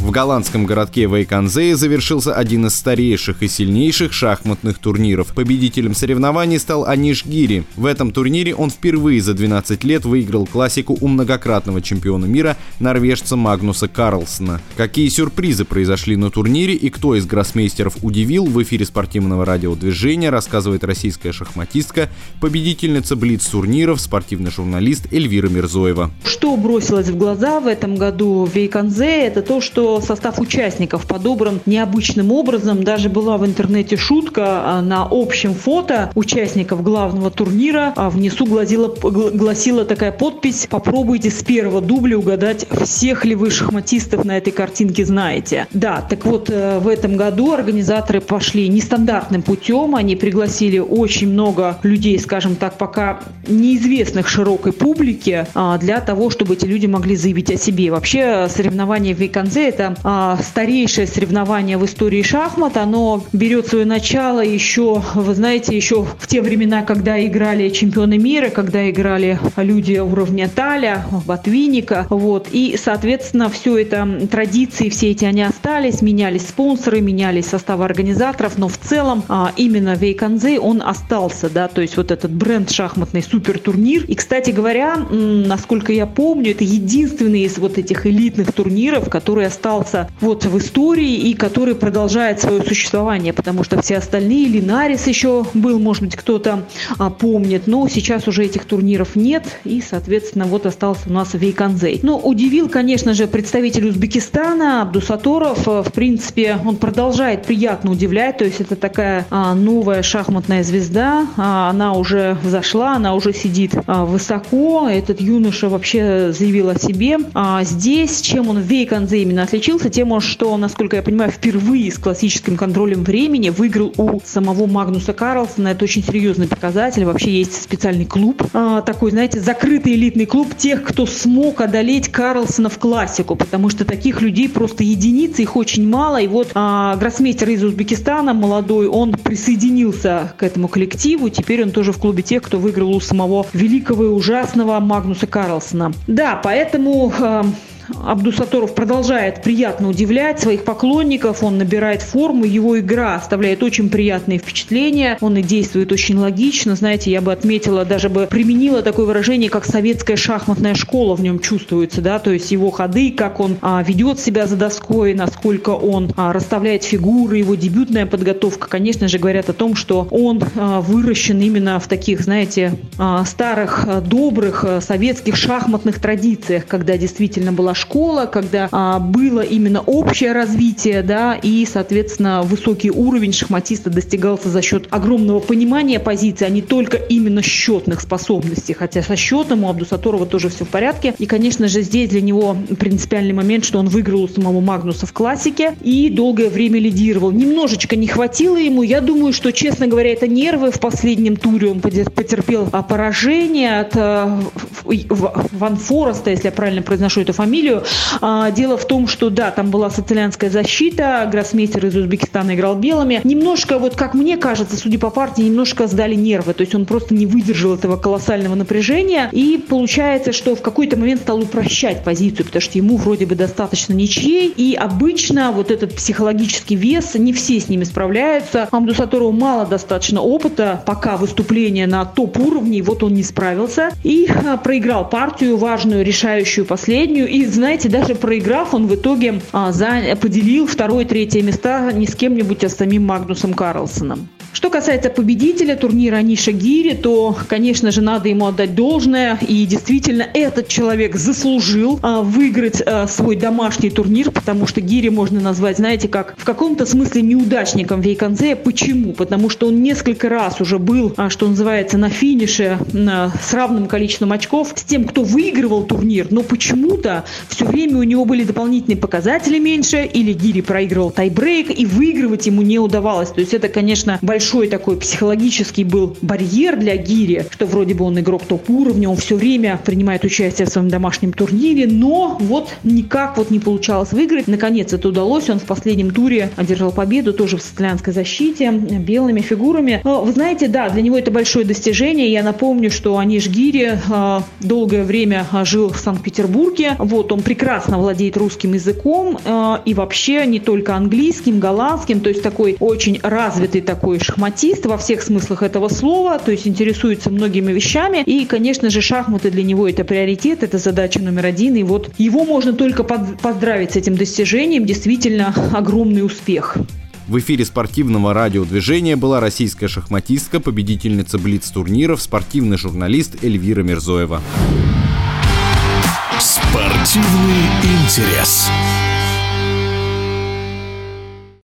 В голландском городке Вейканзее завершился один из старейших и сильнейших шахматных турниров. Победителем соревнований стал Аниш Гири. В этом турнире он впервые за 12 лет выиграл классику у многократного чемпиона мира норвежца Магнуса Карлсона. Какие сюрпризы произошли на турнире и кто из гроссмейстеров удивил, в эфире спортивного радиодвижения рассказывает российская шахматистка, победительница Блиц-турниров, спортивный журналист Эльвира Мирзоева. Что бросилось в глаза в этом году в Вейканзе, это то, что состав участников подобран необычным образом. Даже была в интернете шутка а, на общем фото участников главного турнира. А внизу гласила, гласила такая подпись «Попробуйте с первого дубля угадать, всех ли вы шахматистов на этой картинке знаете». Да, так вот, э, в этом году организаторы пошли нестандартным путем. Они пригласили очень много людей, скажем так, пока неизвестных широкой публике, а, для того, чтобы эти люди могли заявить о себе. Вообще, соревнования в Вейконзе – это а, старейшее соревнование в истории шахмат. Оно берет свое начало еще, вы знаете, еще в те времена, когда играли чемпионы мира, когда играли люди уровня Таля, Батвиника. Вот. И, соответственно, все это традиции, все эти они остались, менялись спонсоры, менялись составы организаторов, но в целом а, именно Вейконзей, он остался, да, то есть вот этот бренд шахматный супертурнир. И, кстати говоря, насколько я помню, это единственный из вот этих элитных турниров, который остался остался вот в истории и который продолжает свое существование, потому что все остальные, Линарис еще был, может быть, кто-то а, помнит, но сейчас уже этих турниров нет, и, соответственно, вот остался у нас Вейконзей. Но удивил, конечно же, представитель Узбекистана Абдусаторов, в принципе, он продолжает приятно удивлять, то есть это такая а, новая шахматная звезда, а, она уже взошла, она уже сидит а, высоко, этот юноша вообще заявил о себе. А здесь, чем он в Вейконзе именно отличается, отличился тем, что, насколько я понимаю, впервые с классическим контролем времени выиграл у самого Магнуса Карлсона. Это очень серьезный показатель. Вообще есть специальный клуб, а, такой, знаете, закрытый элитный клуб тех, кто смог одолеть Карлсона в классику, потому что таких людей просто единицы, их очень мало. И вот а, гроссмейстер из Узбекистана, молодой, он присоединился к этому коллективу. Теперь он тоже в клубе тех, кто выиграл у самого великого и ужасного Магнуса Карлсона. Да, поэтому а, Абдусаторов продолжает приятно удивлять своих поклонников, он набирает форму, его игра оставляет очень приятные впечатления, он и действует очень логично, знаете, я бы отметила, даже бы применила такое выражение, как советская шахматная школа в нем чувствуется, да, то есть его ходы, как он а, ведет себя за доской, насколько он а, расставляет фигуры, его дебютная подготовка, конечно же, говорят о том, что он а, выращен именно в таких, знаете, а, старых, а, добрых а, советских шахматных традициях, когда действительно была школа, когда а, было именно общее развитие, да, и, соответственно, высокий уровень шахматиста достигался за счет огромного понимания позиции, а не только именно счетных способностей. Хотя со счетом у Абдусаторова тоже все в порядке. И, конечно же, здесь для него принципиальный момент, что он выиграл у самого Магнуса в классике и долгое время лидировал. Немножечко не хватило ему. Я думаю, что, честно говоря, это нервы. В последнем туре он потерпел поражение от э, Ван Фореста, если я правильно произношу эту фамилию. А, дело в том, что да, там была социалянская защита, гроссмейстер из Узбекистана играл белыми. Немножко, вот как мне кажется, судя по партии, немножко сдали нервы. То есть он просто не выдержал этого колоссального напряжения. И получается, что в какой-то момент стал упрощать позицию, потому что ему вроде бы достаточно ничьей. И обычно вот этот психологический вес, не все с ними справляются. Амдусатору мало достаточно опыта, пока выступление на топ-уровне, вот он не справился. И а, проиграл партию, важную, решающую, последнюю. И знаете, даже проиграв, он в итоге а, за, поделил второе третье места не с кем-нибудь, а с самим Магнусом Карлсоном. Что касается победителя турнира Аниша Гири, то, конечно же, надо ему отдать должное. И действительно, этот человек заслужил а, выиграть а, свой домашний турнир, потому что Гири можно назвать, знаете, как в каком-то смысле неудачником Вейконцея. Почему? Потому что он несколько раз уже был, а, что называется, на финише а, с равным количеством очков с тем, кто выигрывал турнир. Но почему-то все время у него были дополнительные показатели меньше, или Гири проигрывал тайбрейк, и выигрывать ему не удавалось. То есть это, конечно, большой большой такой психологический был барьер для Гири, что вроде бы он игрок топ-уровня, он все время принимает участие в своем домашнем турнире, но вот никак вот не получалось выиграть. Наконец это удалось, он в последнем туре одержал победу тоже в социалянской защите, белыми фигурами. Вы знаете, да, для него это большое достижение. Я напомню, что Аниш Гири э, долгое время жил в Санкт-Петербурге. Вот он прекрасно владеет русским языком э, и вообще не только английским, голландским, то есть такой очень развитый такой шахматист во всех смыслах этого слова, то есть интересуется многими вещами. И, конечно же, шахматы для него это приоритет, это задача номер один. И вот его можно только поздравить с этим достижением. Действительно огромный успех. В эфире спортивного радиодвижения была российская шахматистка, победительница Блиц-турниров, спортивный журналист Эльвира Мирзоева. Спортивный интерес.